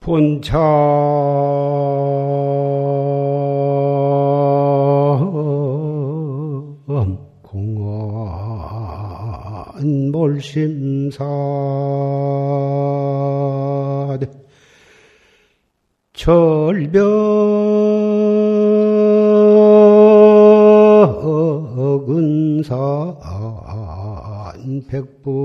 본차. 공안 몰심사. 철벽은 산 백부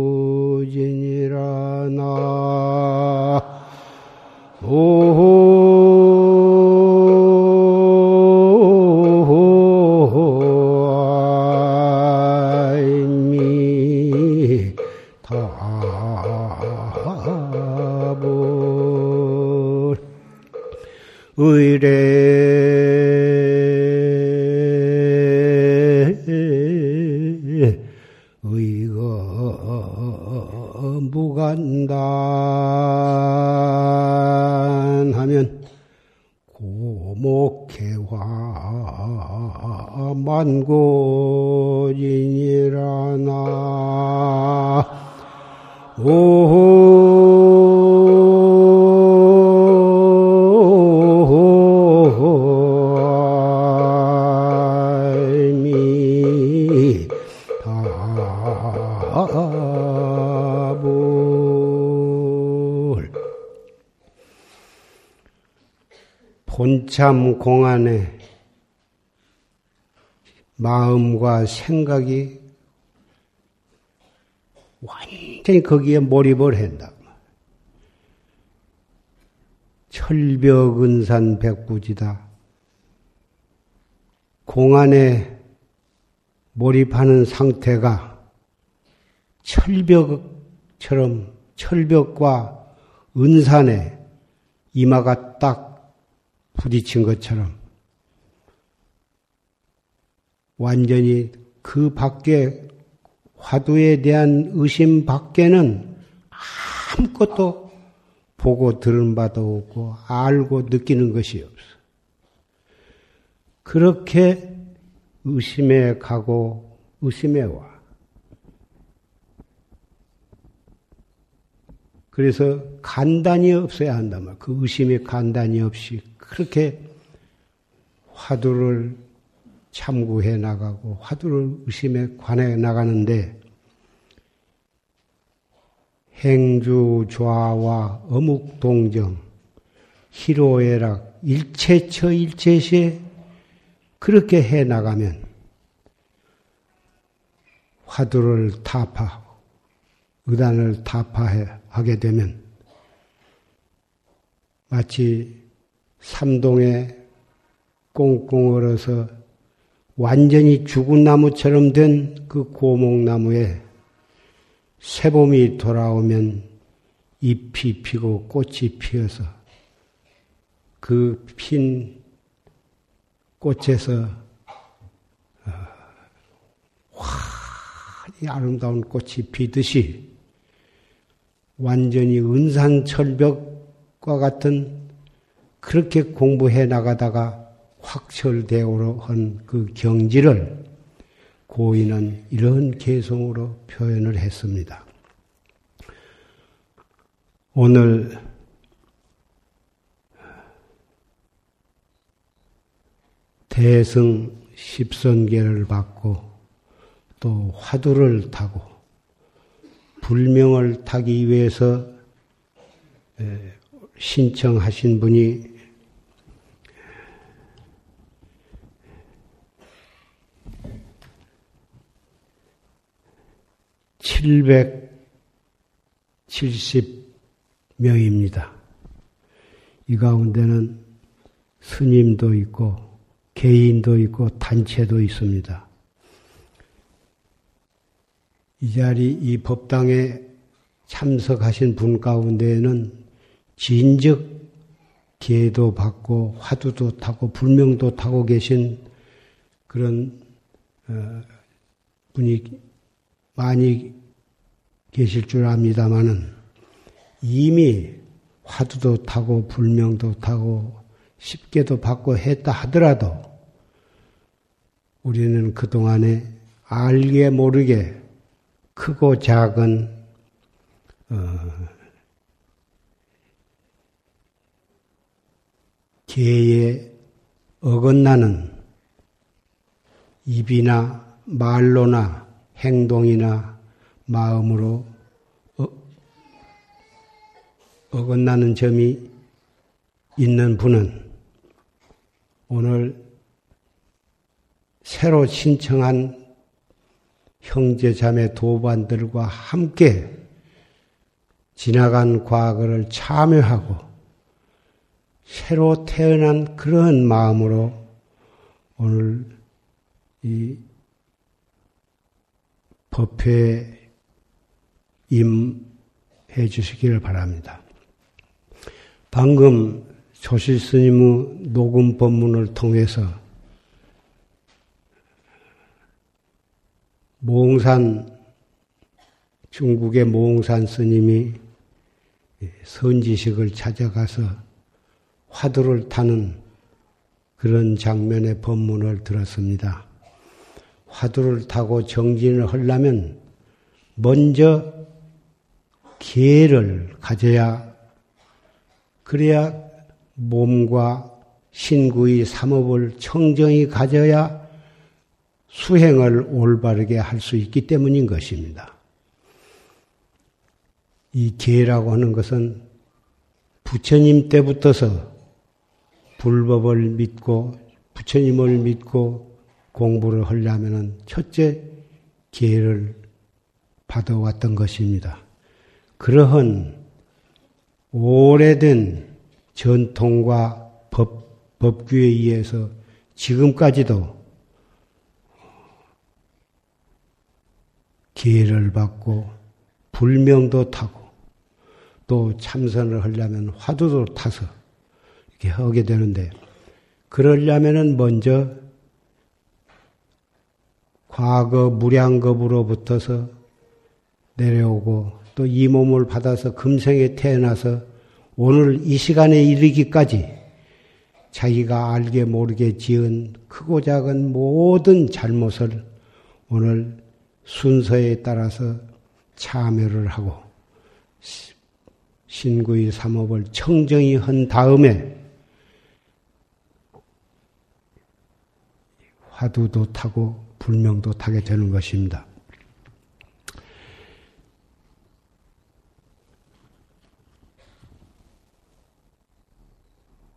참 공안에 마음과 생각이 완전히 거기에 몰입을 한다. 철벽 은산 백부지다. 공안에 몰입하는 상태가 철벽처럼 철벽과 은산에 이마가 딱 부딪힌 것처럼 완전히 그 밖에 화두에 대한 의심 밖에는 아무것도 보고 들은 바도 없고 알고 느끼는 것이 없어. 그렇게 의심에 가고 의심에 와. 그래서 간단히 없어야 한단 말이야. 그 의심이 간단히 없이 그렇게 화두를 참고해 나가고 화두를 의심에 관해 나가는데 행주 좌와 어묵 동정 희로애락 일체처 일체시에 그렇게 해 나가면 화두를 타파하고 의단을 타파하게 되면 마치 삼동에 꽁꽁 얼어서 완전히 죽은 나무처럼 된 그 고목나무에 새봄이 돌아오면 잎이 피고 꽃이 피어서 그 핀 꽃에서 어, 환히 아름다운 꽃이 피듯이 완전히 은산 철벽과 같은 그렇게 공부해 나가다가 확철대오로 한 그 경지를 고인은 이런 개성으로 표현을 했습니다. 오늘 대승 십선계를 받고 또 화두를 타고 불명을 타기 위해서 신청하신 분이 770명입니다. 이 가운데는 스님도 있고, 개인도 있고, 단체도 있습니다. 이 자리, 이 법당에 참석하신 분 가운데에는 진즉 기도 받고, 화두도 타고, 불명도 타고 계신 그런 어, 분이 많이 계실 줄 압니다마는 이미 화두도 타고 불명도 타고 쉽게도 받고 했다 하더라도 우리는 그동안에 알게 모르게 크고 작은 어, 개에 어긋나는 입이나 말로나 행동이나 마음으로 어, 어긋나는 점이 있는 분은 오늘 새로 신청한 형제 자매 도반들과 함께 지나간 과거를 참여하고 새로 태어난 그런 마음으로 오늘 이 법회에 임해 주시기를 바랍니다. 방금 조실 스님의 녹음 법문을 통해서 몽산 중국의 몽산 스님이 선지식을 찾아가서 화두를 타는 그런 장면의 법문을 들었습니다. 화두를 타고 정진을 하려면 먼저 기회를 가져야 그래야 몸과 신구의 삼업을 청정히 가져야 수행을 올바르게 할 수 있기 때문인 것입니다. 이 계라고 하는 것은 부처님 때부터서 불법을 믿고 부처님을 믿고 공부를 하려면 첫째 기회를 받아왔던 것입니다. 그러한 오래된 전통과 법, 법규에 의해서 지금까지도 기회를 받고 불명도 타고 또 참선을 하려면 화두도 타서 이렇게 하게 되는데 그러려면은 먼저 과거 무량겁으로부터서 내려오고 또 이 몸을 받아서 금생에 태어나서 오늘 이 시간에 이르기까지 자기가 알게 모르게 지은 크고 작은 모든 잘못을 오늘 순서에 따라서 참여를 하고 신구의 삼업을 청정히 한 다음에 화두도 타고 불명도 타게 되는 것입니다.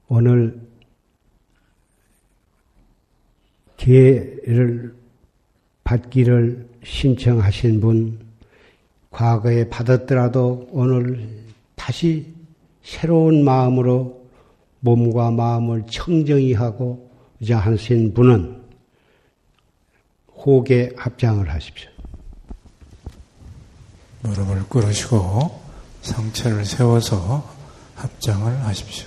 오늘 기회를 받기를 신청하신 분, 과거에 받았더라도 오늘 다시 새로운 마음으로 몸과 마음을 청정히 하고 이제 하신 분은 호계 합장을 하십시오. 무릎을 꿇으시고 상체를 세워서 합장을 하십시오.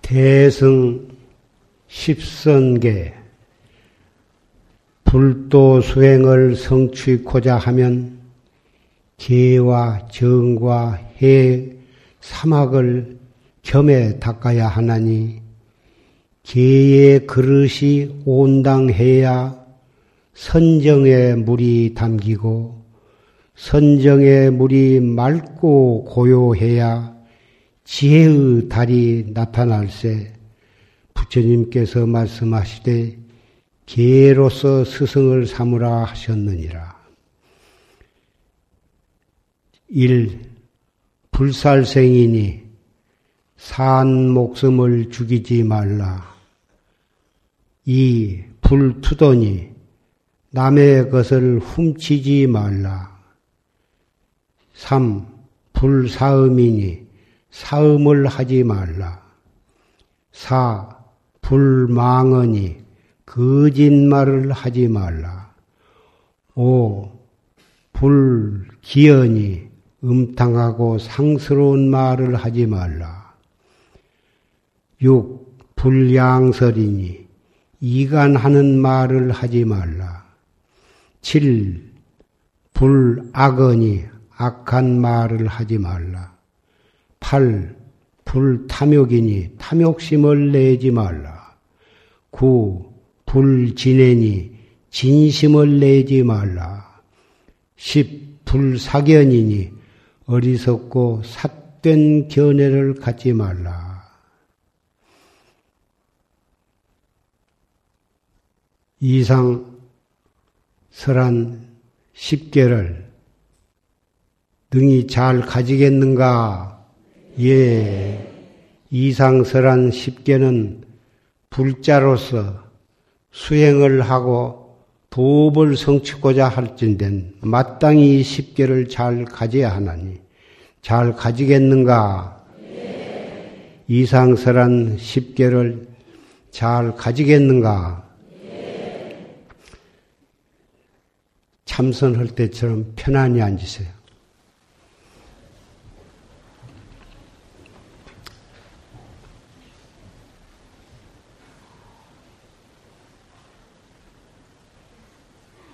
대승 십선계 불도 수행을 성취코자 하면 계와 정과 해 사막을 겸해 닦아야 하나니 계의 그릇이 온당해야 선정의 물이 담기고 선정의 물이 맑고 고요해야 지혜의 달이 나타날세 부처님께서 말씀하시되 개로서 스승을 삼으라 하셨느니라. 1. 불살생이니 산 목숨을 죽이지 말라. 2. 불투더니 남의 것을 훔치지 말라. 3. 불사음이니 사음을 하지 말라. 사, 불망언이 거짓말을 하지 말라. 오, 불기언이 음탕하고 상스러운 말을 하지 말라. 육, 불양설이니 이간하는 말을 하지 말라. 칠, 불악언이 악한 말을 하지 말라. 8. 불탐욕이니 탐욕심을 내지 말라. 9. 불진애니 진심을 내지 말라. 십 불사견이니 어리석고 삿된 견해를 갖지 말라. 이상 설한 십계를 능히 잘 가지겠는가? 예. 이상 설한 십계는 불자로서 수행을 하고 도업을 성취고자 할진된 마땅히 십계를 잘 가져야 하나니 잘 가지겠는가? 예. 이상설한 십계를 잘 가지겠는가? 예. 참선할 때처럼 편안히 앉으세요.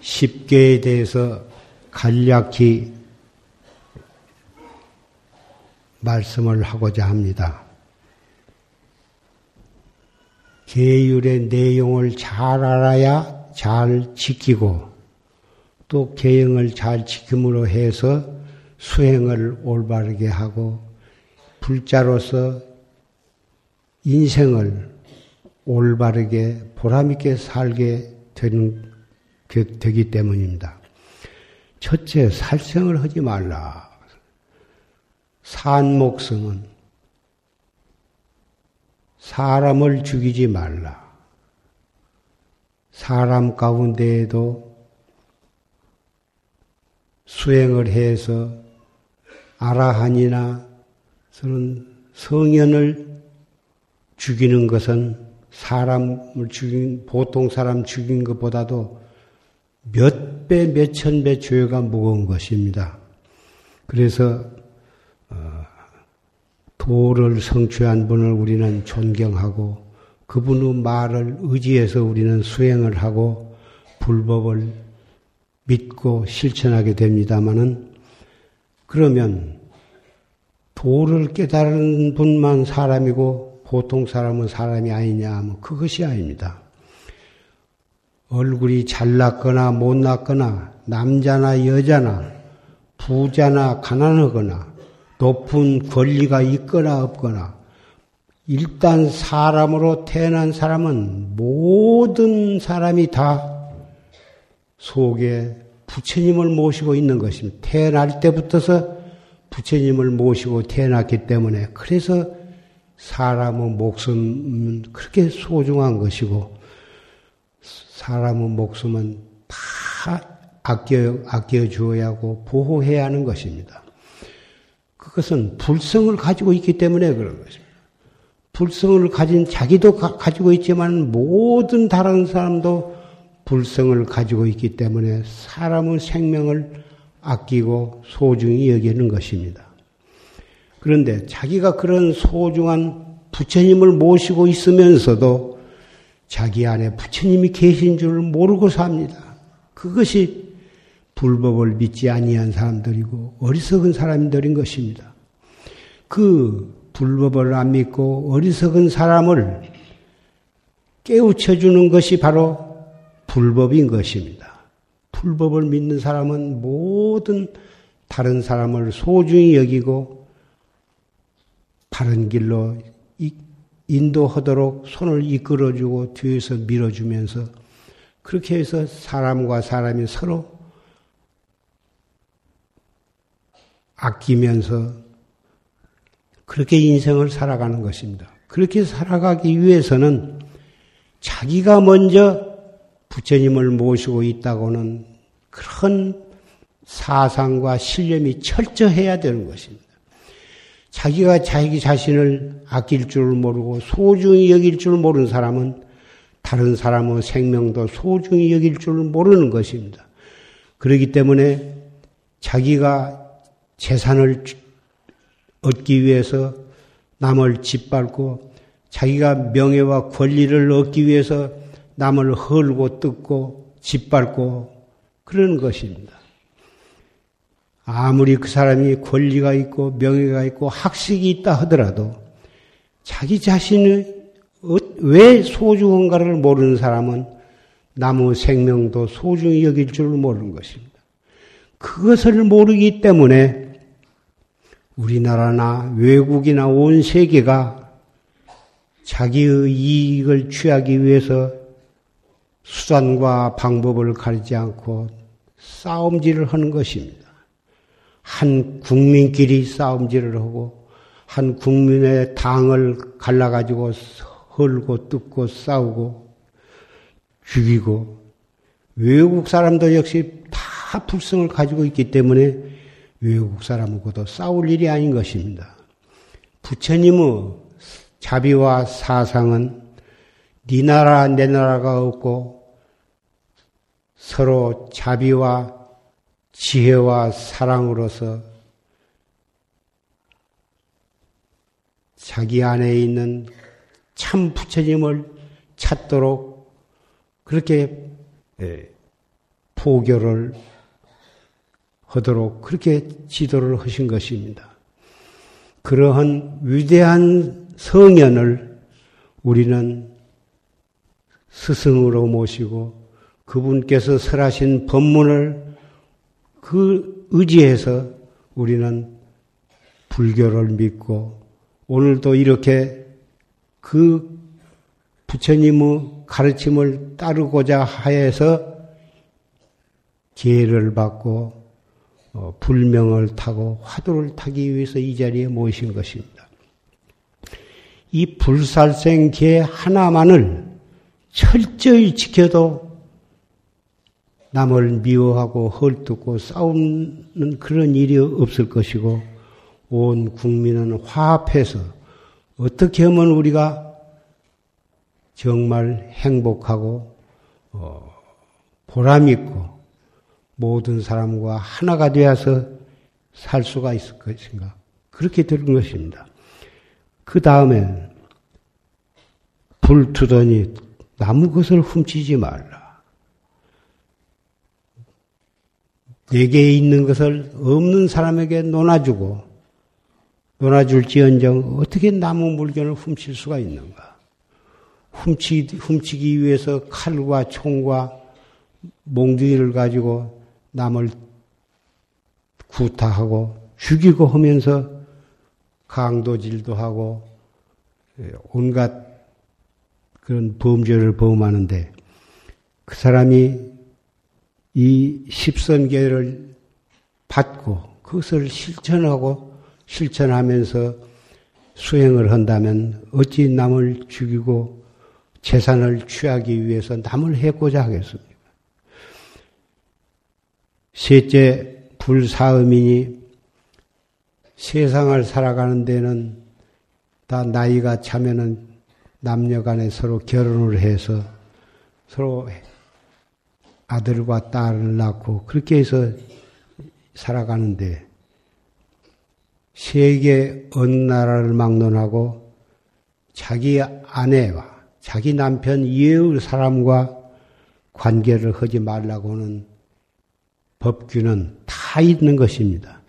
십계에 대해서 간략히 말씀을 하고자 합니다. 계율의 내용을 잘 알아야 잘 지키고 또 계형을 잘 지킴으로 해서 수행을 올바르게 하고 불자로서 인생을 올바르게 보람있게 살게 되는, 되기 때문입니다. 첫째, 살생을 하지 말라. 산목성은 사람을 죽이지 말라. 사람 가운데에도 수행을 해서 아라한이나 성현을 죽이는 것은 사람을 죽인, 보통 사람 죽인 것보다도 몇 배, 몇 천 배 죄가 무거운 것입니다. 그래서 도를 성취한 분을 우리는 존경하고 그분의 말을 의지해서 우리는 수행을 하고 불법을 믿고 실천하게 됩니다마는 그러면 도를 깨달은 분만 사람이고 보통 사람은 사람이 아니냐 하면 그것이 아닙니다. 얼굴이 잘났거나 못났거나 남자나 여자나 부자나 가난하거나 높은 권리가 있거나 없거나 일단 사람으로 태어난 사람은 모든 사람이 다 속에 부처님을 모시고 있는 것입니다. 태어날 때부터서 부처님을 모시고 태어났기 때문에 그래서 사람의 목숨은 그렇게 소중한 것이고 사람의 목숨은 다 아껴 아껴 주어야 하고 보호해야 하는 것입니다. 그것은 불성을 가지고 있기 때문에 그런 것입니다. 불성을 가진 자기도 가, 지고 있지만 모든 다른 사람도 불성을 가지고 있기 때문에 사람의 생명을 아끼고 소중히 여기는 것입니다. 그런데 자기가 그런 소중한 부처님을 모시고 있으면서도 자기 안에 부처님이 계신 줄을 모르고 삽니다. 그것이 불법을 믿지 아니한 사람들이고 어리석은 사람들인 것입니다. 그 불법을 안 믿고 어리석은 사람을 깨우쳐 주는 것이 바로 불법인 것입니다. 불법을 믿는 사람은 모든 다른 사람을 소중히 여기고 바른 길로 인도하도록 손을 이끌어주고 뒤에서 밀어주면서 그렇게 해서 사람과 사람이 서로 아끼면서 그렇게 인생을 살아가는 것입니다. 그렇게 살아가기 위해서는 자기가 먼저 부처님을 모시고 있다고는 그런 사상과 신념이 철저해야 되는 것입니다. 자기가 자기 자신을 아낄 줄 모르고 소중히 여길 줄 모르는 사람은 다른 사람의 생명도 소중히 여길 줄 모르는 것입니다. 그렇기 때문에 자기가 재산을 얻기 위해서 남을 짓밟고 자기가 명예와 권리를 얻기 위해서 남을 헐고 뜯고 짓밟고 그러는 것입니다. 아무리 그 사람이 권리가 있고 명예가 있고 학식이 있다 하더라도 자기 자신의 어, 왜 소중한가를 모르는 사람은 남의 생명도 소중히 여길 줄 모르는 것입니다. 그것을 모르기 때문에 우리나라나 외국이나 온 세계가 자기의 이익을 취하기 위해서 수단과 방법을 가리지 않고 싸움질을 하는 것입니다. 한 국민끼리 싸움질을 하고 한 국민의 당을 갈라가지고 헐고 뜯고 싸우고 죽이고 외국 사람도 역시 다 불성을 가지고 있기 때문에 외국 사람하고도 싸울 일이 아닌 것입니다. 부처님의 자비와 사상은 네 나라 내 나라가 없고 서로 자비와 지혜와 사랑으로서 자기 안에 있는 참 부처님을 찾도록 그렇게 예, 포교를 하도록 그렇게 지도를 하신 것입니다. 그러한 위대한 성현을 우리는 스승으로 모시고 그분께서 설하신 법문을 그 의지해서 우리는 불교를 믿고 오늘도 이렇게 그 부처님의 가르침을 따르고자 하여서 기회를 받고 어, 불명을 타고 화두를 타기 위해서 이 자리에 모이신 것입니다. 이 불살생 계 하나만을 철저히 지켜도 남을 미워하고 헐뜯고 싸우는 그런 일이 없을 것이고 온 국민은 화합해서 어떻게 하면 우리가 정말 행복하고 어, 보람 있고 모든 사람과 하나가 되어서 살 수가 있을 것인가 그렇게 되는 것입니다. 그 다음에 불 두더니 나무 것을 훔치지 말라. 내게 있는 것을 없는 사람에게 논아주고 논아줄지언정 어떻게 나무 물건을 훔칠 수가 있는가? 훔치, 훔치기 위해서 칼과 총과 몽둥이를 가지고 남을 구타하고 죽이고 하면서 강도질도 하고 예, 온갖 그런 범죄를 범하는데 그 사람이 이 십선계를 받고 그것을 실천하고 실천하면서 수행을 한다면 어찌 남을 죽이고 재산을 취하기 위해서 남을 해고자 하겠습니까? 셋째, 불사음이니 세상을 살아가는 데는 다 나이가 차면은 남녀 간에 서로 결혼을 해서 서로 아들과 딸을 낳고 그렇게 해서 살아가는데 세계 어느 나라를 막론하고 자기 아내와 자기 남편 이외의 사람과 관계를 하지 말라고는 법규는 다 있는 것입니다.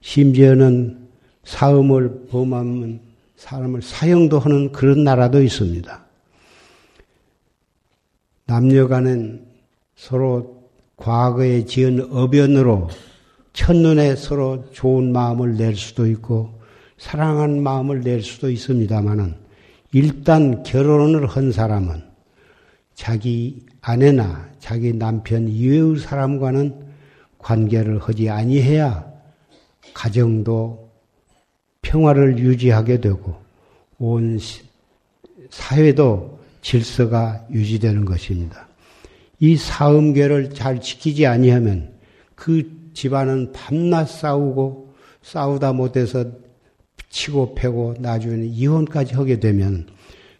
심지어는 사음을 범하면 사람을 사형도 하는 그런 나라도 있습니다. 남녀 간은 서로 과거에 지은 어변으로 첫눈에 서로 좋은 마음을 낼 수도 있고 사랑한 마음을 낼 수도 있습니다만은 일단 결혼을 한 사람은 자기 아내나 자기 남편 이외의 사람과는 관계를 하지 아니해야 가정도 평화를 유지하게 되고 온 사회도 질서가 유지되는 것입니다. 이 사음계를 잘 지키지 아니하면 그 집안은 밤낮 싸우고 싸우다 못해서 치고 패고 나중에 이혼까지 하게 되면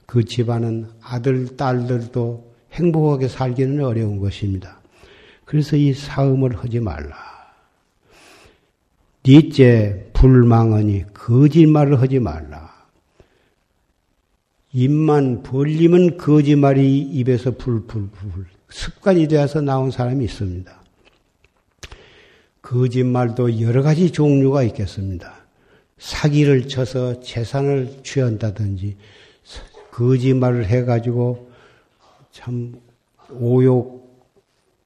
그 집안은 아들, 딸들도 행복하게 살기는 어려운 것입니다. 그래서 이 사음을 하지 말라. 넷째, 불망언이 거짓말을 하지 말라. 입만 벌리면 거짓말이 입에서 불불불 습관이 되어서 나온 사람이 있습니다. 거짓말도 여러 가지 종류가 있겠습니다. 사기를 쳐서 재산을 취한다든지 거짓말을 해가지고 참 오욕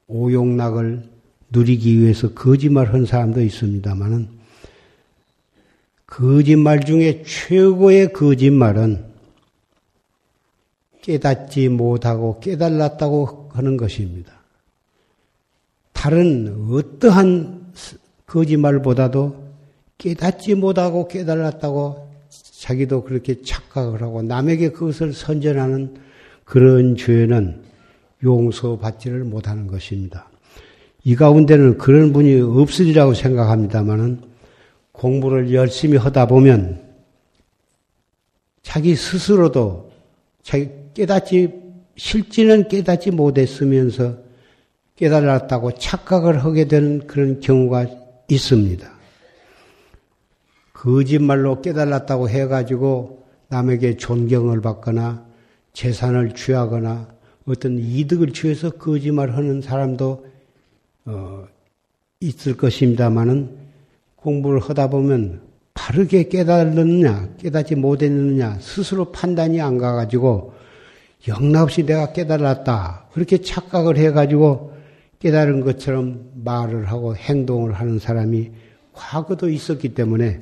오욕락을 누리기 위해서 거짓말 한 사람도 있습니다만은 거짓말 중에 최고의 거짓말은 깨닫지 못하고 깨달았다고 하는 것입니다. 다른 어떠한 거짓말보다도 깨닫지 못하고 깨달았다고 자기도 그렇게 착각을 하고 남에게 그것을 선전하는 그런 죄는 용서받지를 못하는 것입니다. 이 가운데는 그런 분이 없으리라고 생각합니다만은 공부를 열심히 하다 보면 자기 스스로도 자기 깨닫지 실지는 깨닫지 못했으면서 깨달았다고 착각을 하게 되는 그런 경우가 있습니다. 거짓말로 깨달았다고 해가지고 남에게 존경을 받거나 재산을 취하거나 어떤 이득을 취해서 거짓말하는 사람도 어, 있을 것입니다만은 공부를 하다 보면 바르게 깨달았느냐 깨닫지 못했느냐 스스로 판단이 안 가가지고 영납없이 내가 깨달았다 그렇게 착각을 해가지고 깨달은 것처럼 말을 하고 행동을 하는 사람이 과거도 있었기 때문에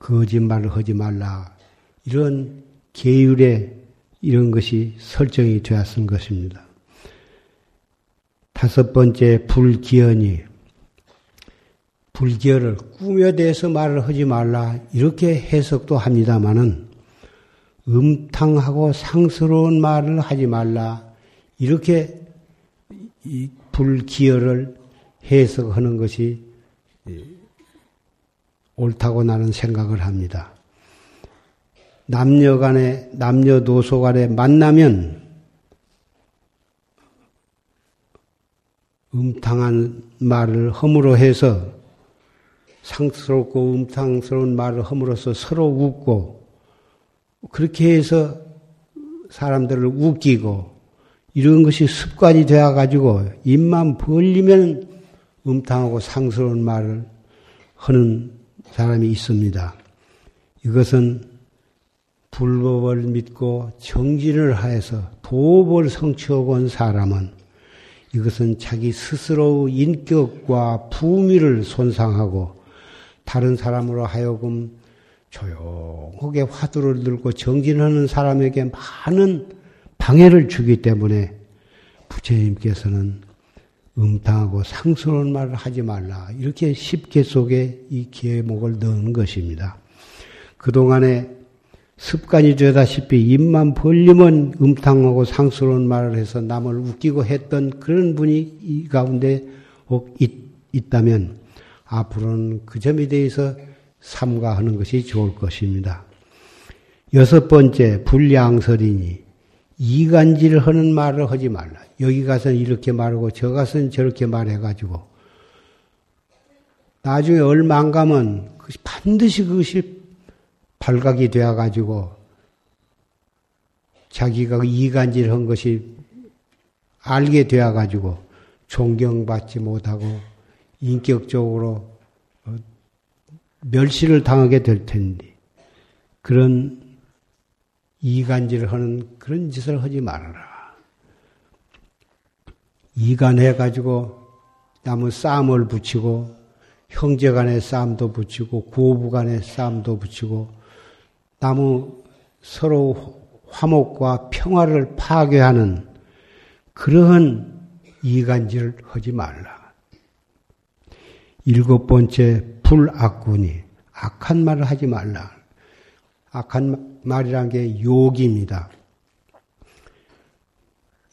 거짓말을 하지 말라. 이런 계율에 이런 것이 설정이 되었은 것입니다. 다섯 번째 불기연이 불기연을 꾸며 대해서 말을 하지 말라 이렇게 해석도 합니다마는 음탕하고 상스러운 말을 하지 말라 이렇게 불기여를 해석하는 것이 옳다고 나는 생각을 합니다. 남녀 간에, 남녀노소 간에 만나면 음탕한 말을 허물어 해서 상스럽고 음탕스러운 말을 허물어서 서로 웃고 그렇게 해서 사람들을 웃기고 이런 것이 습관이 되어 가지고 입만 벌리면 음탕하고 상스러운 말을 하는 사람이 있습니다. 이것은 불법을 믿고 정진을 하여서 도업을 성취하고 온 사람은 이것은 자기 스스로 인격과 부미를 손상하고 다른 사람으로 하여금 조용하게 화두를 들고 정진하는 사람에게 많은 방해를 주기 때문에 부처님께서는 음탕하고 상스러운 말을 하지 말라. 이렇게 쉽게 속에 이 계목을 넣은 것입니다. 그동안에 습관이 되다시피 입만 벌리면 음탕하고 상스러운 말을 해서 남을 웃기고 했던 그런 분이 이 가운데 있, 있다면 앞으로는 그 점에 대해서 삼가하는 것이 좋을 것입니다. 여섯 번째, 불량설이니 이간질 하는 말을 하지 말라. 여기 가서는 이렇게 말하고 저 가서는 저렇게 말해가지고 나중에 얼마 안 가면 반드시 그것이 발각이 되어가지고 자기가 그 이간질 한 것이 알게 되어가지고 존경받지 못하고 인격적으로 어, 멸시를 당하게 될 텐데 그런 이간질을 하는 그런 짓을 하지 말아라. 이간해 가지고 나무 싸움을 붙이고 형제 간의 싸움도 붙이고 고부 간의 싸움도 붙이고 나무 서로 화목과 평화를 파괴하는 그러한 이간질을 하지 말라. 일곱 번째 불악군이 악한 말을 하지 말라. 악한 말이란 게 욕입니다.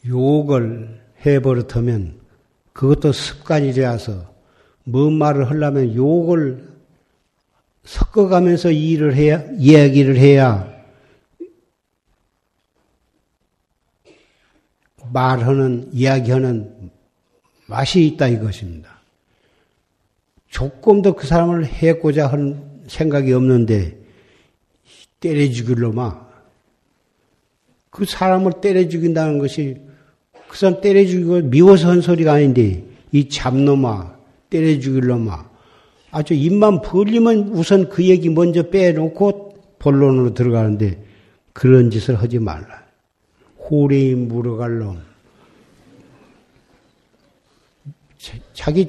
욕을 해버릇하면 그것도 습관이 되어서 뭔 말을 하려면 욕을 섞어가면서 일을 해야, 이야기를 해야 말하는, 이야기하는 맛이 있다 이것입니다. 조금 더그 사람을 해고자 하는 생각이 없는데 때려 죽일로 막. 그 사람을 때려 죽인다는 것이 그 사람 때려 죽이고 미워서 한 소리가 아닌데 이 잡놈아 때려 죽일 놈아 아주 입만 벌리면 우선 그 얘기 먼저 빼놓고 본론으로 들어가는데 그런 짓을 하지 말라. 호레인 물어갈 놈. 자기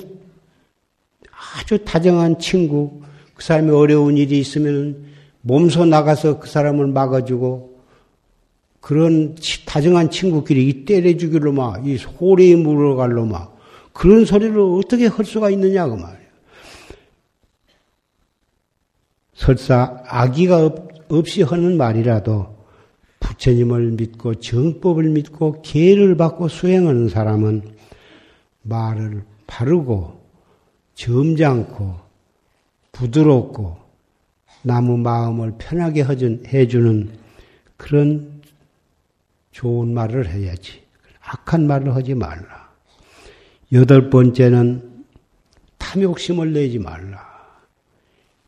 아주 다정한 친구, 그 사람이 어려운 일이 있으면 몸소 나가서 그 사람을 막아주고 그런 다정한 친구끼리 이 때려주기로 막, 이 소리에 물어갈로 막, 그런 소리를 어떻게 할 수가 있느냐, 그 말이에요. 설사 아기가 없, 없이 하는 말이라도 부처님을 믿고 정법을 믿고 계를 받고 수행하는 사람은 말을 바르고 점잖고 부드럽고 나무 마음을 편하게 해주는 그런 좋은 말을 해야지. 악한 말을 하지 말라. 여덟 번째는 탐욕심을 내지 말라.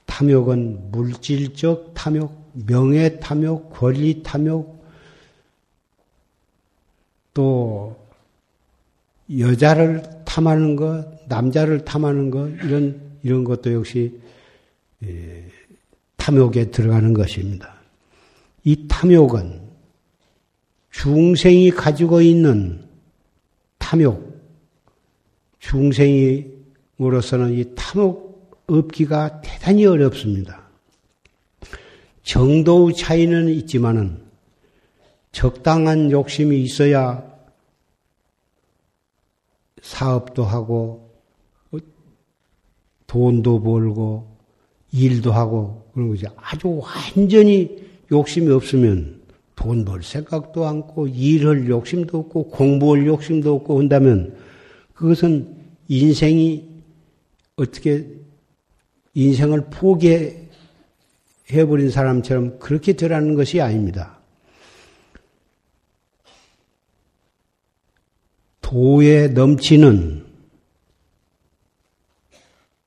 탐욕은 물질적 탐욕, 명예 탐욕, 권리 탐욕, 또 여자를 탐하는 것, 남자를 탐하는 것, 이런, 이런 것도 역시 예, 탐욕에 들어가는 것입니다. 이 탐욕은 중생이 가지고 있는 탐욕, 중생으로서는 이 탐욕 없기가 대단히 어렵습니다. 정도의 차이는 있지만은 적당한 욕심이 있어야 사업도 하고 돈도 벌고 일도 하고 그런 거지. 아주 완전히 욕심이 없으면 돈 벌 생각도 않고 일할 욕심도 없고 공부할 욕심도 없고 한다면 그것은 인생이 어떻게 인생을 포기해 해버린 사람처럼 그렇게 되라는 것이 아닙니다. 도에 넘치는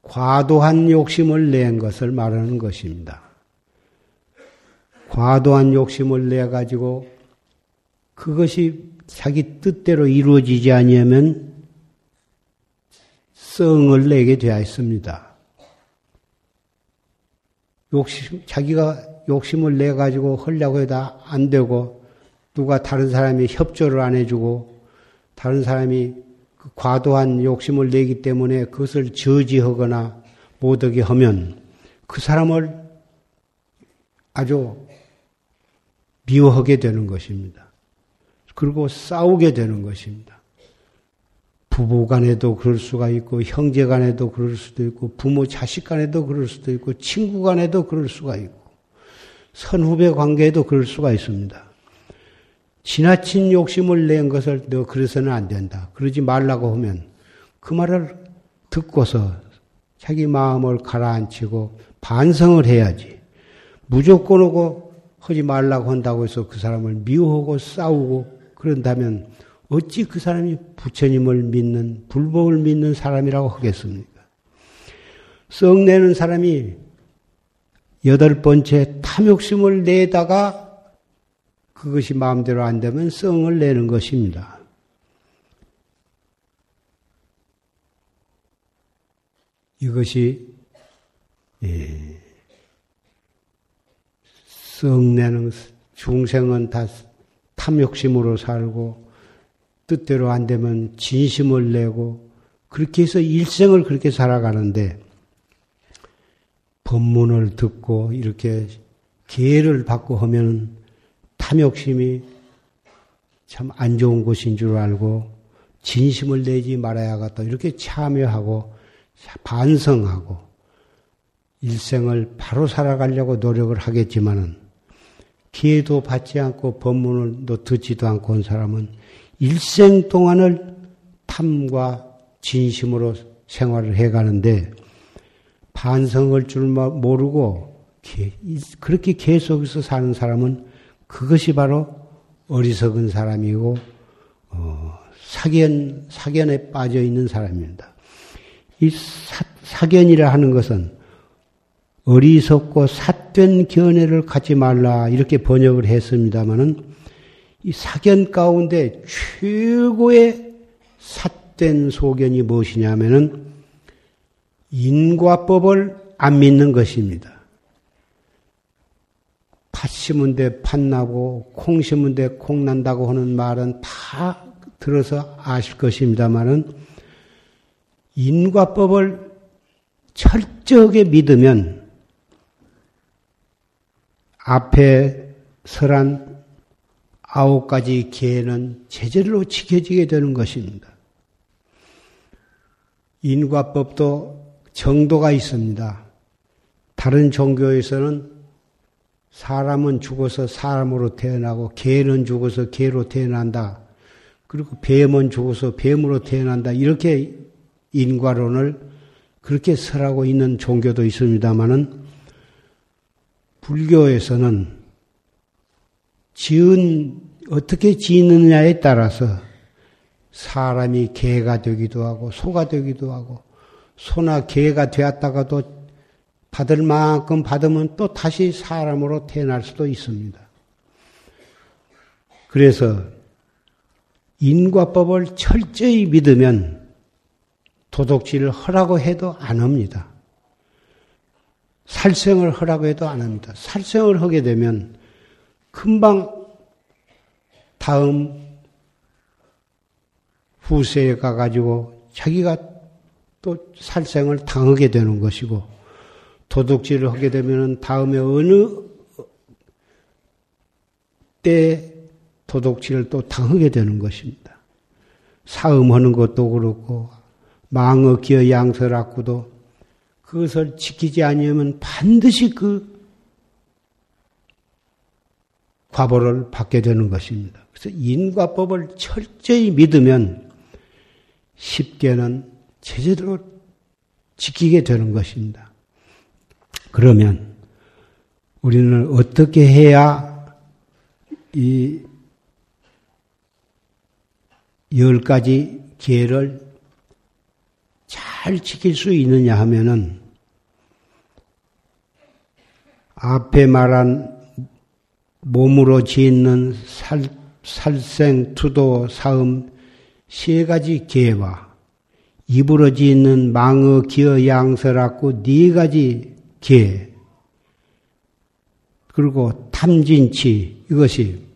과도한 욕심을 낸 것을 말하는 것입니다. 과도한 욕심을 내 가지고 그것이 자기 뜻대로 이루어지지 아니하면 성을 내게 되어 있습니다. 욕심, 자기가 욕심을 내 가지고 하려고 해도 안 되고 누가 다른 사람이 협조를 안 해주고 다른 사람이 그 과도한 욕심을 내기 때문에 그것을 저지하거나 못하게 하면 그 사람을 아주 미워하게 되는 것입니다. 그리고 싸우게 되는 것입니다. 부부 간에도 그럴 수가 있고, 형제 간에도 그럴 수도 있고, 부모 자식 간에도 그럴 수도 있고, 친구 간에도 그럴 수가 있고, 선후배 관계에도 그럴 수가 있습니다. 지나친 욕심을 낸 것을 너 그래서는 안 된다. 그러지 말라고 하면 그 말을 듣고서 자기 마음을 가라앉히고 반성을 해야지. 무조건 오고 하지 말라고 한다고 해서 그 사람을 미워하고 싸우고 그런다면 어찌 그 사람이 부처님을 믿는, 불법을 믿는 사람이라고 하겠습니까? 썩 내는 사람이 여덟 번째 탐욕심을 내다가 그것이 마음대로 안 되면 성을 내는 것입니다. 이것이 예, 성 내는 중생은 다 탐욕심으로 살고 뜻대로 안 되면 진심을 내고 그렇게 해서 일생을 그렇게 살아가는데 법문을 듣고 이렇게 기회를 받고 하면 탐욕심이 참 안 좋은 것인 줄 알고 진심을 내지 말아야겠다. 이렇게 참여하고 반성하고 일생을 바로 살아가려고 노력을 하겠지만은 기회도 받지 않고 법문을 듣지도 않고 온 사람은 일생 동안을 탐과 진심으로 생활을 해가는데 반성할 줄 모르고 그렇게 계속해서 사는 사람은 그것이 바로 어리석은 사람이고 어, 사견 사견에 빠져 있는 사람입니다. 이 사, 사견이라 하는 것은 어리석고 삿된 견해를 갖지 말라 이렇게 번역을 했습니다마는 이 사견 가운데 최고의 삿된 소견이 무엇이냐면은 인과법을 안 믿는 것입니다. 팥 심은 데 팥나고 콩 심은 데 콩 난다고 하는 말은 다 들어서 아실 것입니다만은 인과법을 철저하게 믿으면 앞에 설한 아홉 가지 계는 제절로 지켜지게 되는 것입니다. 인과법도 정도가 있습니다. 다른 종교에서는 사람은 죽어서 사람으로 태어나고 개는 죽어서 개로 태어난다. 그리고 뱀은 죽어서 뱀으로 태어난다. 이렇게 인과론을 그렇게 설하고 있는 종교도 있습니다만은 불교에서는 지은 어떻게 지느냐에 따라서 사람이 개가 되기도 하고 소가 되기도 하고 소나 개가 되었다가도 받을 만큼 받으면 또 다시 사람으로 태어날 수도 있습니다. 그래서 인과법을 철저히 믿으면 도덕질을 하라고 해도 안 합니다. 살생을 하라고 해도 안 합니다. 살생을 하게 되면 금방 다음 후세에 가가지고 자기가 또 살생을 당하게 되는 것이고 도둑질을 하게 되면 다음에 어느 때 도둑질을 또 당하게 되는 것입니다. 사음하는 것도 그렇고 망어 기어 양설악구도 그것을 지키지 아니하면 반드시 그 과보를 받게 되는 것입니다. 그래서 인과법을 철저히 믿으면 쉽게는 제대로 지키게 되는 것입니다. 그러면 우리는 어떻게 해야 이 열 가지 기회를 잘 지킬 수 있느냐 하면은 앞에 말한 몸으로 짓는 살, 살생, 투도, 사음 세 가지 계와 입으로 짓는 망어, 기어, 양설하고 네 가지 계 그리고 탐진치 이것이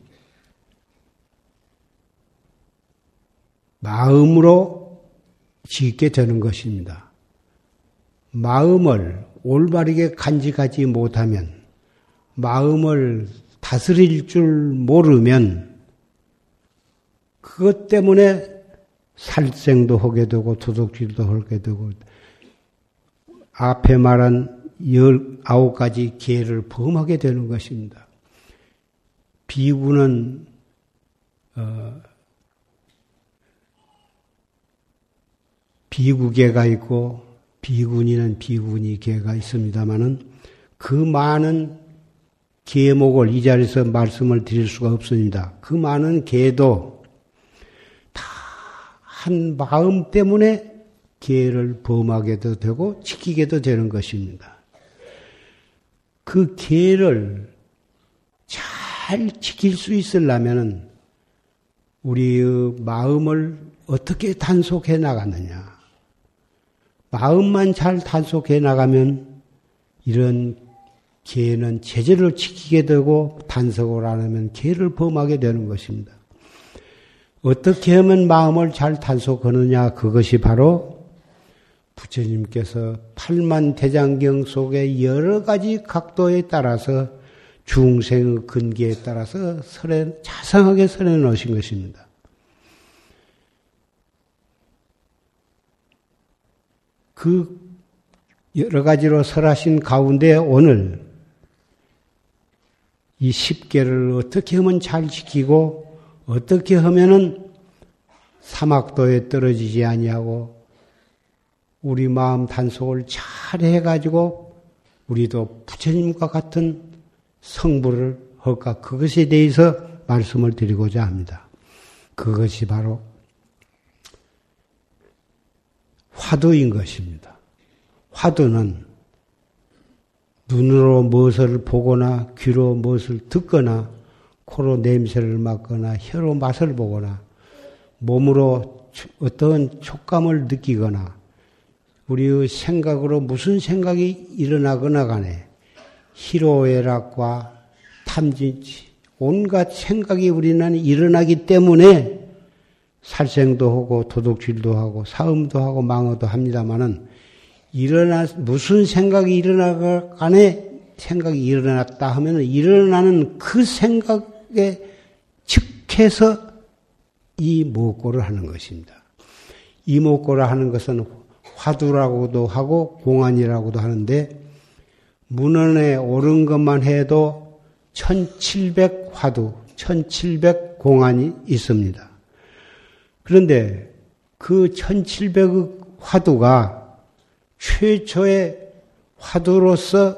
마음으로 짓게 되는 것입니다. 마음을 올바르게 간직하지 못하면 마음을 다스릴 줄 모르면 그것 때문에 살생도 하게 되고 도둑질도 하게 되고 앞에 말한 열 아홉 가지 기회를 범하게 되는 것입니다. 비구는 어, 비구계가 있고 비군이는 비군이 계가 있습니다만은 그 많은 계목을 이 자리에서 말씀을 드릴 수가 없습니다. 그 많은 계도 다 한 마음 때문에 계를 범하게도 되고 지키게도 되는 것입니다. 그 계를 잘 지킬 수 있으려면은 우리의 마음을 어떻게 단속해 나가느냐. 마음만 잘 단속해 나가면 이런 개는 제재를 지키게 되고 단속을 안 하면 개를 범하게 되는 것입니다. 어떻게 하면 마음을 잘 단속하느냐 그것이 바로 부처님께서 팔만 대장경 속에 여러 가지 각도에 따라서 중생의 근기에 따라서 설해, 자상하게 설해 놓으신 것입니다. 그 여러 가지로 설하신 가운데 오늘 이 십계를 어떻게 하면 잘 지키고 어떻게 하면은 사막도에 떨어지지 아니하고 우리 마음 단속을 잘 해가지고 우리도 부처님과 같은 성부를 할까 그것에 대해서 말씀을 드리고자 합니다. 그것이 바로 화두인 것입니다. 화두는 눈으로 무엇을 보거나 귀로 무엇을 듣거나 코로 냄새를 맡거나 혀로 맛을 보거나 몸으로 어떤 촉감을 느끼거나 우리의 생각으로 무슨 생각이 일어나거나 간에 희로애락과 탐진치 온갖 생각이 우리는 일어나기 때문에 살생도 하고 도둑질도 하고 사음도 하고 망어도 합니다마는 일어나 무슨 생각이 일어나간에 생각이 일어났다 하면 일어나는 그 생각에 즉해서 이목고를 하는 것입니다. 이목고를 하는 것은 화두라고도 하고 공안이라고도 하는데 문헌에 오른 것만 해도 1700 화두, 1700 공안이 있습니다. 그런데 그 1700의 화두가 최초의 화두로서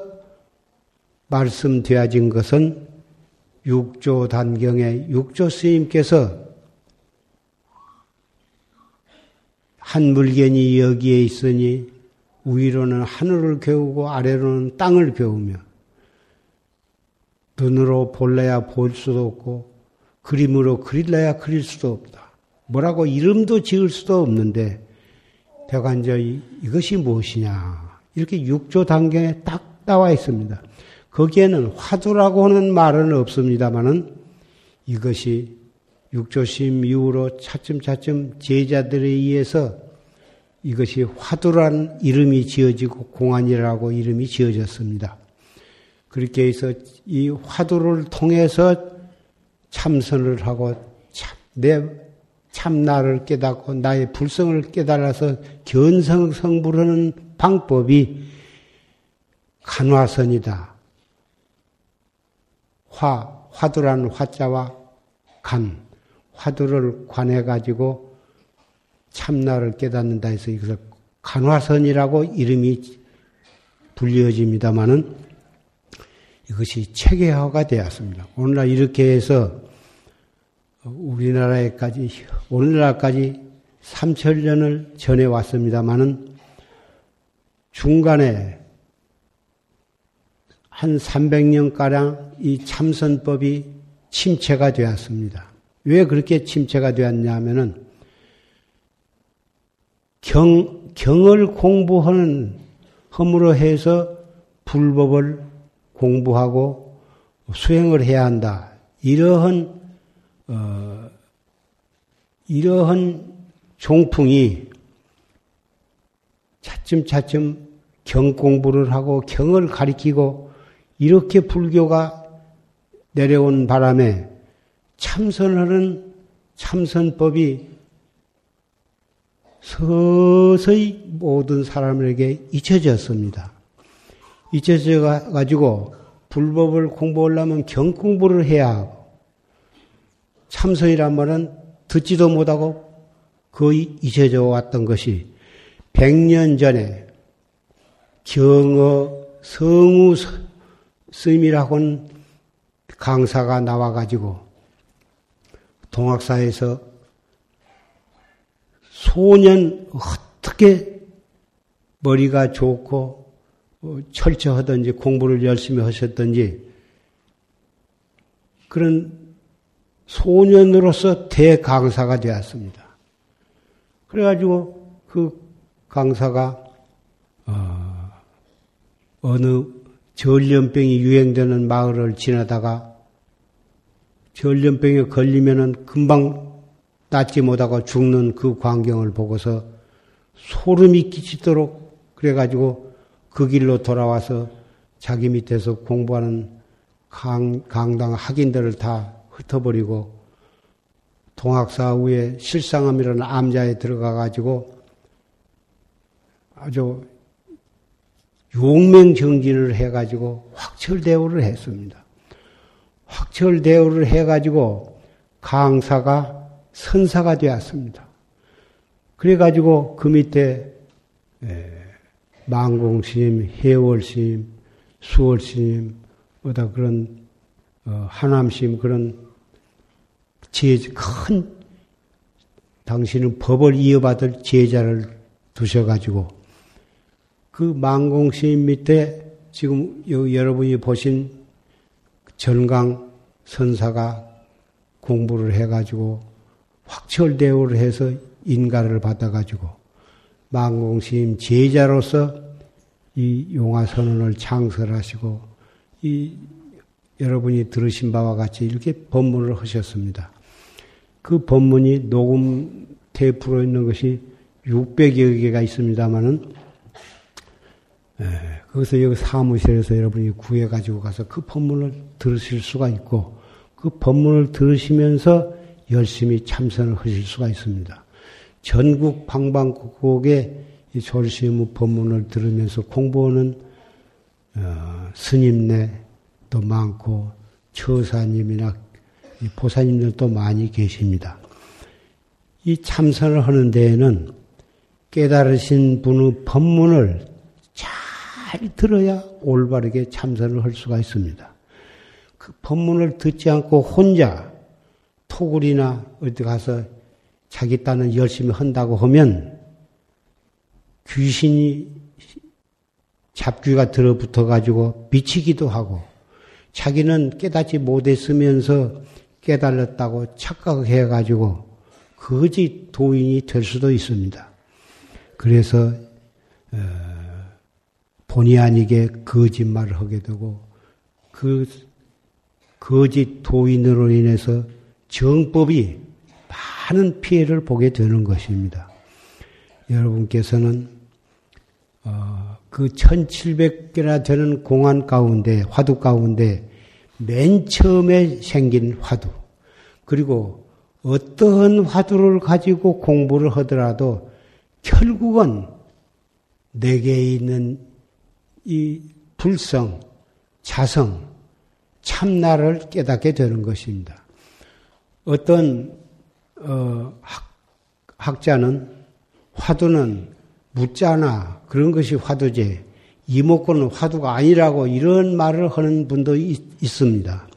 말씀되어진 것은 육조 단경의 육조 스님께서 한 물견이 여기에 있으니 위로는 하늘을 겨우고 아래로는 땅을 겨우며 눈으로 볼래야 볼 수도 없고 그림으로 그릴래야 그릴 수도 없다. 뭐라고 이름도 지을 수도 없는데 대관저 이것이 무엇이냐 이렇게 육조 단경에 딱 나와 있습니다. 거기에는 화두라고 하는 말은 없습니다만은 이것이 육조심 이후로 차츰차츰 제자들에 의해서 이것이 화두란 이름이 지어지고 공안이라고 이름이 지어졌습니다. 그렇게 해서 이 화두를 통해서 참선을 하고 참, 내 참나를 깨닫고 나의 불성을 깨달아서 견성성불하는 방법이 간화선이다. 화, 화두라는 화자와 간, 화두를 관해 가지고 참나를 깨닫는다 해서 이것을 간화선이라고 이름이 불려집니다마는 이것이 체계화가 되었습니다. 오늘날 이렇게 해서 우리나라에까지, 오늘날까지 3천년을 전해 왔습니다마는 중간에 한 300년가량 이 참선법이 침체가 되었습니다. 왜 그렇게 침체가 되었냐면은 경, 경을 공부하는 험으로 해서 불법을 공부하고 수행을 해야 한다. 이러한, 어, 이러한 종풍이 차츰차츰 경 공부를 하고 경을 가리키고 이렇게 불교가 내려온 바람에 참선하는 참선법이 서서히 모든 사람에게 잊혀졌습니다. 잊혀져 가지고 불법을 공부하려면 경 공부를 해야 하고 참선이란 말은 듣지도 못하고 거의 잊혀져 왔던 것이 100년 전에 경어 성우 스님이라고는 강사가 나와가지고 동학사에서 소년 어떻게 머리가 좋고 어, 철저하든지 공부를 열심히 하셨든지 그런 소년으로서 대강사가 되었습니다. 그래가지고 그 강사가 어, 어느 전염병이 유행되는 마을을 지나다가 전염병에 걸리면은 금방 낫지 못하고 죽는 그 광경을 보고서 소름이 끼치도록 그래가지고 그 길로 돌아와서 자기 밑에서 공부하는 강, 강당 학인들을 다 흩어버리고 동학사 위에 실상암이라는 암자에 들어가가지고 아주 용맹정진을 해가지고 확철대오를 했습니다. 확철대오를 해가지고 강사가 선사가 되었습니다. 그래가지고 그 밑에 망공스님, 해월스님, 수월스님, 뭐다 그런 어, 하남스님 그런 제, 큰 당신은 법을 이어받을 제자를 두셔가지고 그 망공스님 밑에 지금 여러분이 보신 전강 선사가 공부를 해가지고 확철대오를 해서 인가를 받아가지고 망공스님 제자로서 이 용화선언을 창설하시고 이 여러분이 들으신 바와 같이 이렇게 법문을 하셨습니다. 그 법문이 녹음 테이프로 있는 것이 600여 개가 있습니다만은 예, 거기서 여기 사무실에서 여러분이 구해 가지고 가서 그 법문을 들으실 수가 있고 그 법문을 들으시면서 열심히 참선을 하실 수가 있습니다. 전국 방방곡곡에 이 졸시무 법문을 들으면서 공부하는 어, 스님네도 많고 처사님이나 보사님들도 많이 계십니다. 이 참선을 하는 데에는 깨달으신 분의 법문을 잘 들어야 올바르게 참선을 할 수가 있습니다. 그 법문을 듣지 않고 혼자 토굴이나 어디 가서 자기 딴은 열심히 한다고 하면 귀신이 잡귀가 들어붙어 가지고 미치기도 하고 자기는 깨닫지 못했으면서 깨달았다고 착각해 가지고 거짓 도인이 될 수도 있습니다. 그래서 어, 본의 아니게 거짓말을 하게 되고 그 거짓 도인으로 인해서 정법이 많은 피해를 보게 되는 것입니다. 여러분께서는 어, 그 1700개나 되는 공안 가운데 화두 가운데 맨 처음에 생긴 화두 그리고 어떠한 화두를 가지고 공부를 하더라도 결국은 내게 있는 이 불성, 자성, 참나를 깨닫게 되는 것입니다. 어떤 어, 학, 학자는 화두는 묻자나 그런 것이 화두제, 이목구는 화두가 아니라고 이런 말을 하는 분도 있, 있습니다.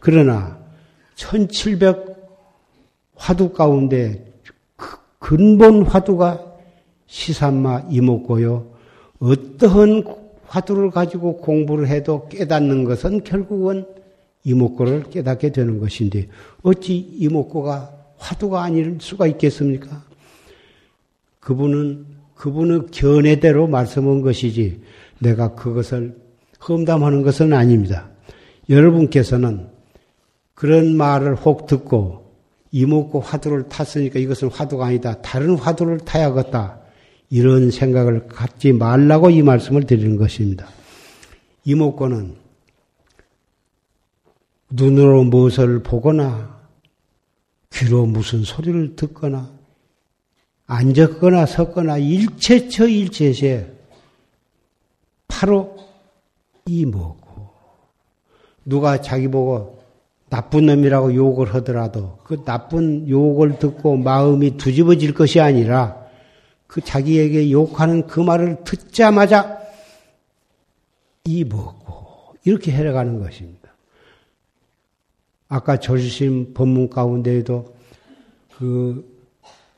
그러나 1700 화두 가운데 그 근본 화두가 시산마 이목고요. 어떠한 화두를 가지고 공부를 해도 깨닫는 것은 결국은 이목고를 깨닫게 되는 것인데 어찌 이목고가 화두가 아닐 수가 있겠습니까? 그분은 그분의 견해대로 말씀한 것이지 내가 그것을 험담하는 것은 아닙니다. 여러분께서는 그런 말을 혹 듣고 이목고 화두를 탔으니까 이것은 화두가 아니다. 다른 화두를 타야겠다. 이런 생각을 갖지 말라고 이 말씀을 드리는 것입니다. 이목고는 눈으로 무엇을 보거나 귀로 무슨 소리를 듣거나 앉았거나 섰거나 일체처 일체세 바로 이목고 누가 자기 보고 나쁜 놈이라고 욕을 하더라도 그 나쁜 욕을 듣고 마음이 뒤집어질 것이 아니라 그 자기에게 욕하는 그 말을 듣자마자 이 먹고 이렇게 해나가는 것입니다. 아까 조심 법문 가운데에도 그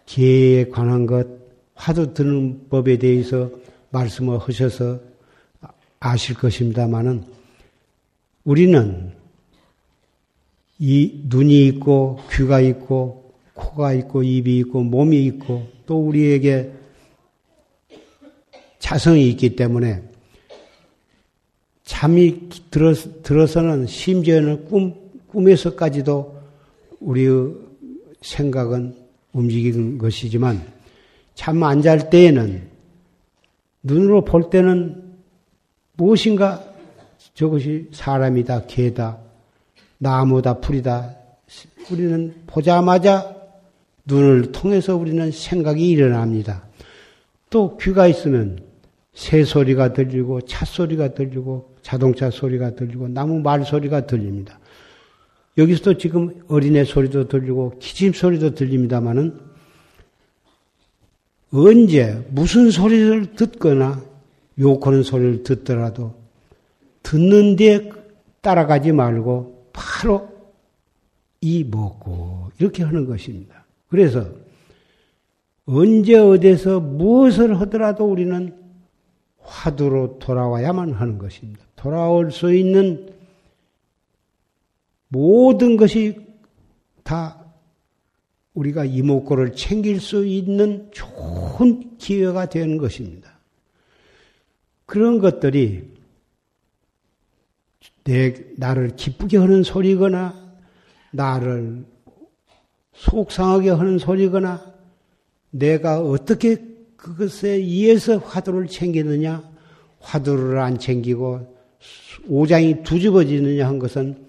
계에 관한 것 화두 드는 법에 대해서 말씀을 하셔서 아실 것입니다만은 우리는 이 눈이 있고 귀가 있고 코가 있고 입이 있고 몸이 있고 또 우리에게 자성이 있기 때문에 잠이 들어, 들어서 는 심지어는 꿈, 꿈에서까지도 우리의 생각은 움직이는 것이지만 잠 안 잘 때에는 눈으로 볼 때는 무엇인가 저것이 사람이다, 개다, 나무다, 풀이다. 우리는 보자마자 눈을 통해서 우리는 생각이 일어납니다. 또 귀가 있으면 새 소리가 들리고 차 소리가 들리고 자동차 소리가 들리고 나무 말 소리가 들립니다. 여기서도 지금 어린애 소리도 들리고 기침 소리도 들립니다마는 언제 무슨 소리를 듣거나 욕하는 소리를 듣더라도 듣는 데 따라가지 말고 바로 이 먹고 이렇게 하는 것입니다. 그래서 언제 어디서 무엇을 하더라도 우리는 화두로 돌아와야만 하는 것입니다. 돌아올 수 있는 모든 것이 다 우리가 이목구를 챙길 수 있는 좋은 기회가 되는 것입니다. 그런 것들이 내, 나를 기쁘게 하는 소리거나 나를 속상하게 하는 소리거나 내가 어떻게 그것에 의해서 화두를 챙기느냐, 화두를 안 챙기고 오장이 두집어지느냐 한 것은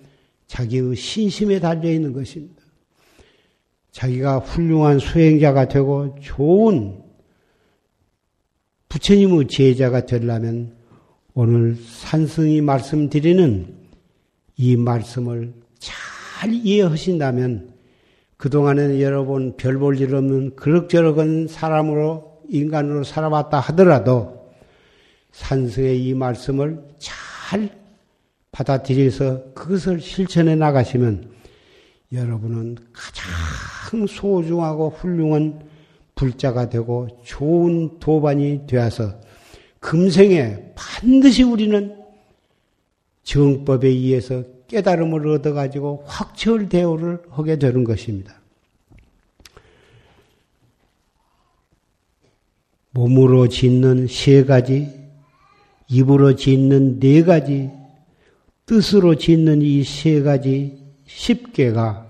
자기의 신심에 달려 있는 것입니다. 자기가 훌륭한 수행자가 되고 좋은 부처님의 제자가 되려면 오늘 산승이 말씀드리는 이 말씀을 잘 이해하신다면 그동안에는 여러분 별 볼 일 없는 그럭저럭한 사람으로 인간으로 살아왔다 하더라도 산승의 이 말씀을 잘 받아들여서 그것을 실천해 나가시면 여러분은 가장 소중하고 훌륭한 불자가 되고 좋은 도반이 되어서 금생에 반드시 우리는 정법에 의해서 깨달음을 얻어가지고 확철 대오를 하게 되는 것입니다. 몸으로 짓는 세 가지, 입으로 짓는 네 가지, 뜻으로 짓는 이 세 가지 십 개가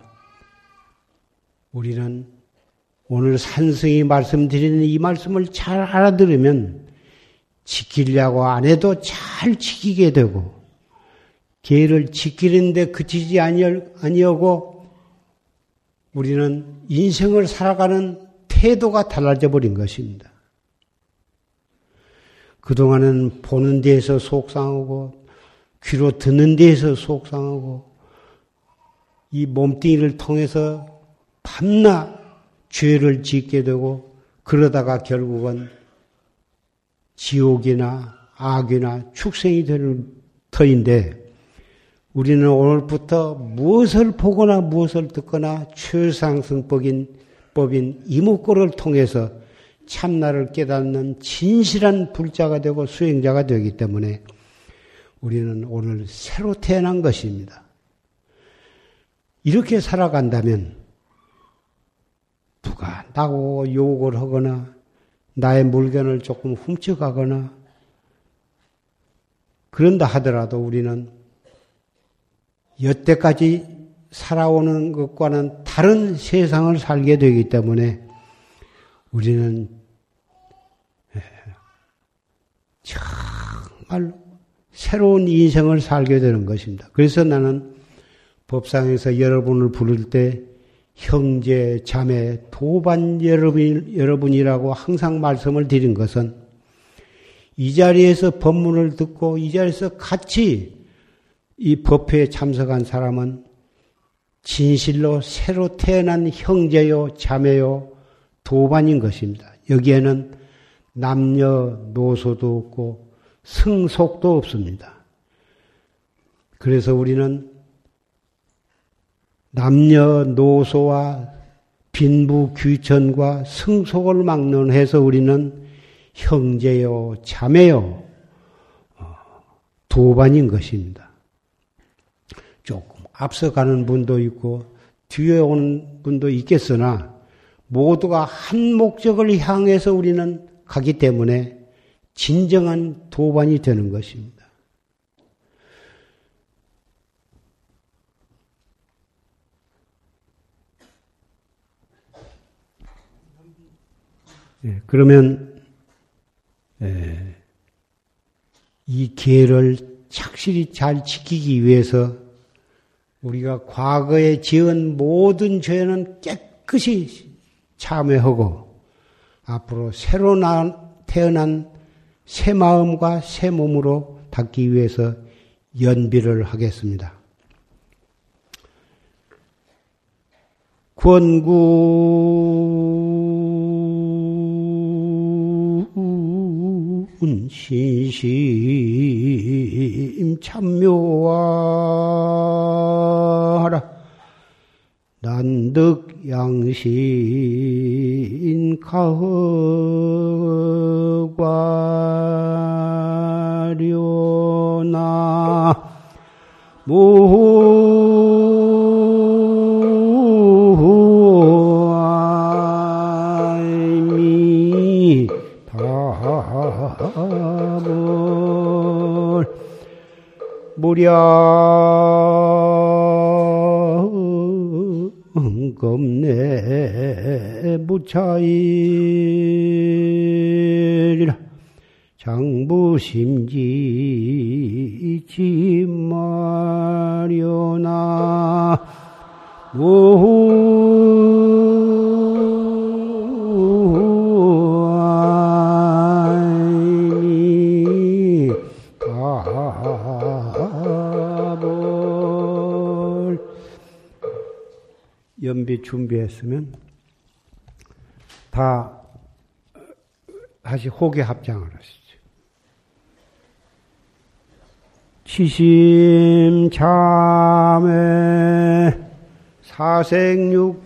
우리는 오늘 산승이 말씀드리는 이 말씀을 잘 알아들으면 지키려고 안 해도 잘 지키게 되고 계를 지키는데 그치지 아니하고 우리는 인생을 살아가는 태도가 달라져 버린 것입니다. 그동안은 보는 데에서 속상하고 귀로 듣는 데에서 속상하고 이 몸뚱이를 통해서 밤낮 죄를 짓게 되고 그러다가 결국은 지옥이나 악이나 축생이 되는 터인데 우리는 오늘부터 무엇을 보거나 무엇을 듣거나 최상승법인 법인 이목구를 통해서 참나를 깨닫는 진실한 불자가 되고 수행자가 되기 때문에 우리는 오늘 새로 태어난 것입니다. 이렇게 살아간다면 누가 나고 욕을 하거나 나의 물건을 조금 훔쳐가거나 그런다 하더라도 우리는 여태까지 살아오는 것과는 다른 세상을 살게 되기 때문에 우리는 정말 새로운 인생을 살게 되는 것입니다. 그래서 나는 법상에서 여러분을 부를 때 형제, 자매, 도반 여러분, 여러분이라고 항상 말씀을 드린 것은 이 자리에서 법문을 듣고 이 자리에서 같이 이 법회에 참석한 사람은 진실로 새로 태어난 형제요, 자매요, 도반인 것입니다. 여기에는 남녀 노소도 없고 승속도 없습니다. 그래서 우리는 남녀 노소와 빈부 귀천과 승속을 막론해서 우리는 형제요, 자매요, 어, 도반인 것입니다. 앞서가는 분도 있고 뒤에 오는 분도 있겠으나 모두가 한 목적을 향해서 우리는 가기 때문에 진정한 도반이 되는 것입니다. 예, 그러면 예, 이 기회를 착실히 잘 지키기 위해서 우리가 과거에 지은 모든 죄는 깨끗이 참회하고 앞으로 새로 태어난 새 마음과 새 몸으로 닿기 위해서 연비를 하겠습니다. 권군 신심 참묘하라 난득 양신 가허과려나 무아미 답을 무량 차이라. 장부심지 잊지 마려나. 연비 준비했으면 다 다시 호계 합장을 하시죠. 치심 참회 사생육도법계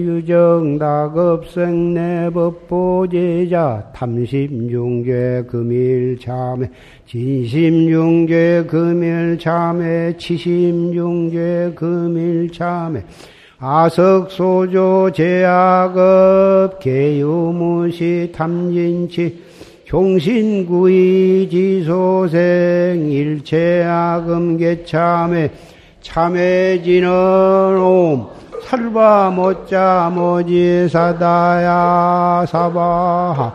유정다급생 내법보제자 탐심중죄 금일참회 진심중죄 금일참회 치심중죄 금일참회 아석소조 제약업 개유무시 탐진치 종신구이 지소생 일체악음 개참회 참회지는 옴 살바 못자 모지 사다야 사바하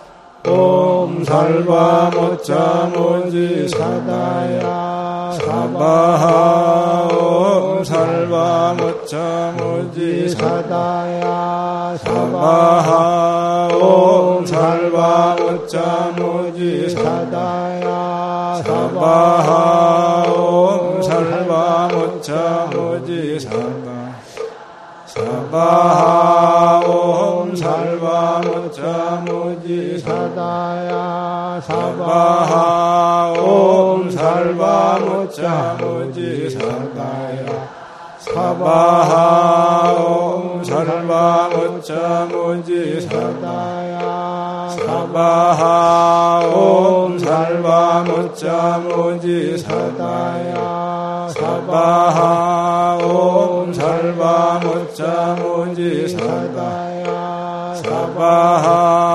옴 살바 못자 모지 사다야 사바하 옴 살바 못자 모지 사다야 사바하 옴 살바 못자 모지 사다야 사바하 옴 살바 못자 모지 사다 사바하 옴 살바 못자 모지 사다야 사바하 옴 살바 못자 모지 사다야. 사바하 옴 살바 못자 모지 사다야. 사바하 옴 살바 못자 모지 사다야. 사바하 옴 살바 못자 모지 사다야. 사바하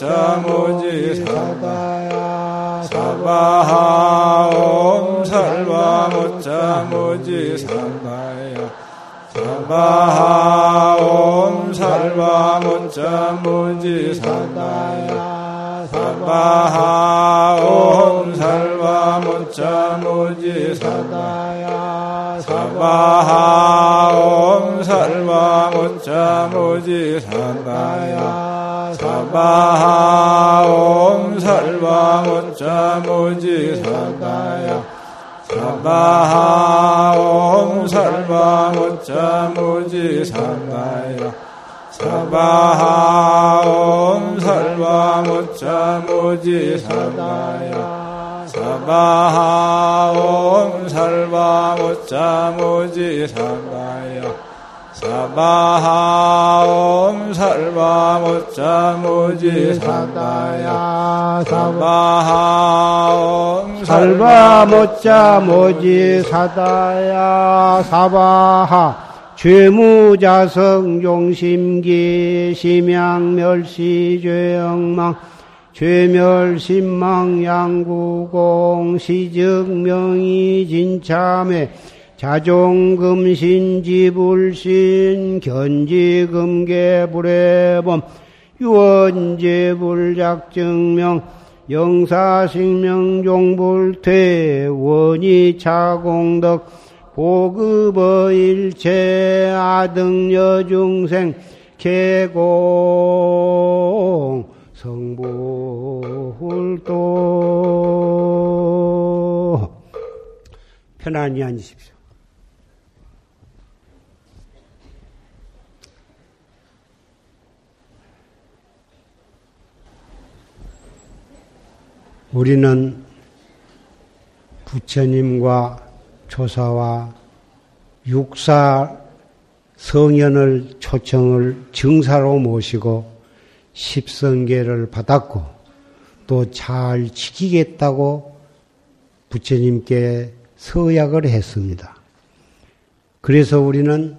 자 모지 사다야. 사바하 옴 살바 못자 모지 사다야. 사바하 옴 살바 못자 모지 사다야. 사바하 옴 살바 못자 모지 사다야. 사바하 옴 살바 못자 모지 사다야 사바하 옴 살바 못자 모지 사다야. 사바하 옴 살바 못자 모지 사다야. 사바하 옴 살바 못자 모지 사다야. 사바하 옴 살바 못자 모지 사다야 사바하 옴 살바 못자 모지 사다야. 사바하 옴 살바 못자 모지 사다야. 사바하 죄무자성 용심기 심양멸시 죄영망 죄멸심망 양구공 시증명이 진참해 자종금신 지불신 견지금계 불해범 유언제불작증명 영사식명종불퇴 원이차공덕 보급어일체 아등여중생 개공 성불도 편안히 앉으십시오. 우리는 부처님과 조사와 육사 성현을 초청을 증사로 모시고 십성계를 받았고 또 잘 지키겠다고 부처님께 서약을 했습니다. 그래서 우리는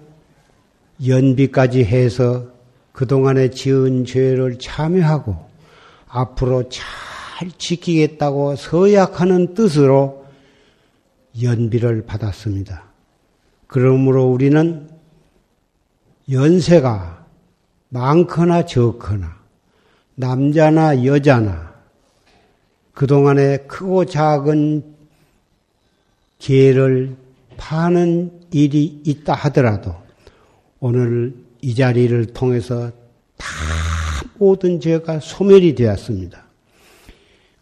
연비까지 해서 그동안에 지은 죄를 참여하고 앞으로 잘 지키겠다고 서약하는 뜻으로 연비를 받았습니다. 그러므로 우리는 연세가 많거나 적거나 남자나 여자나 그동안에 크고 작은 기회를 파는 일이 있다 하더라도 오늘 이 자리를 통해서 다 모든 죄가 소멸이 되었습니다.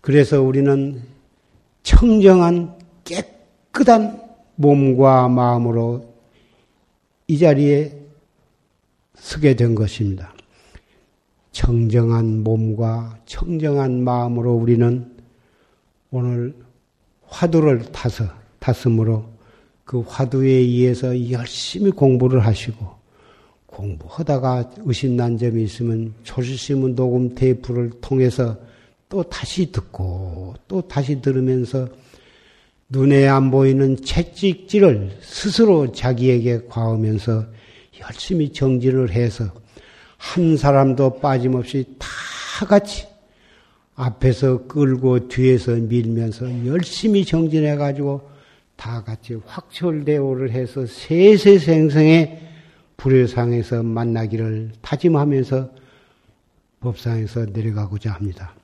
그래서 우리는 청정한 깨끗한 몸과 마음으로 이 자리에 서게 된 것입니다. 청정한 몸과 청정한 마음으로 우리는 오늘 화두를 타서 탔으므로 그 화두에 의해서 열심히 공부를 하시고 공부하다가 의심난 점이 있으면 조실심은 녹음 테이프를 통해서 또 다시 듣고 또 다시 들으면서 눈에 안 보이는 채찍질을 스스로 자기에게 과하면서 열심히 정진을 해서 한 사람도 빠짐없이 다 같이 앞에서 끌고 뒤에서 밀면서 열심히 정진해 가지고 다 같이 확철대오를 해서 세세생생의 불효상에서 만나기를 다짐하면서 법상에서 내려가고자 합니다.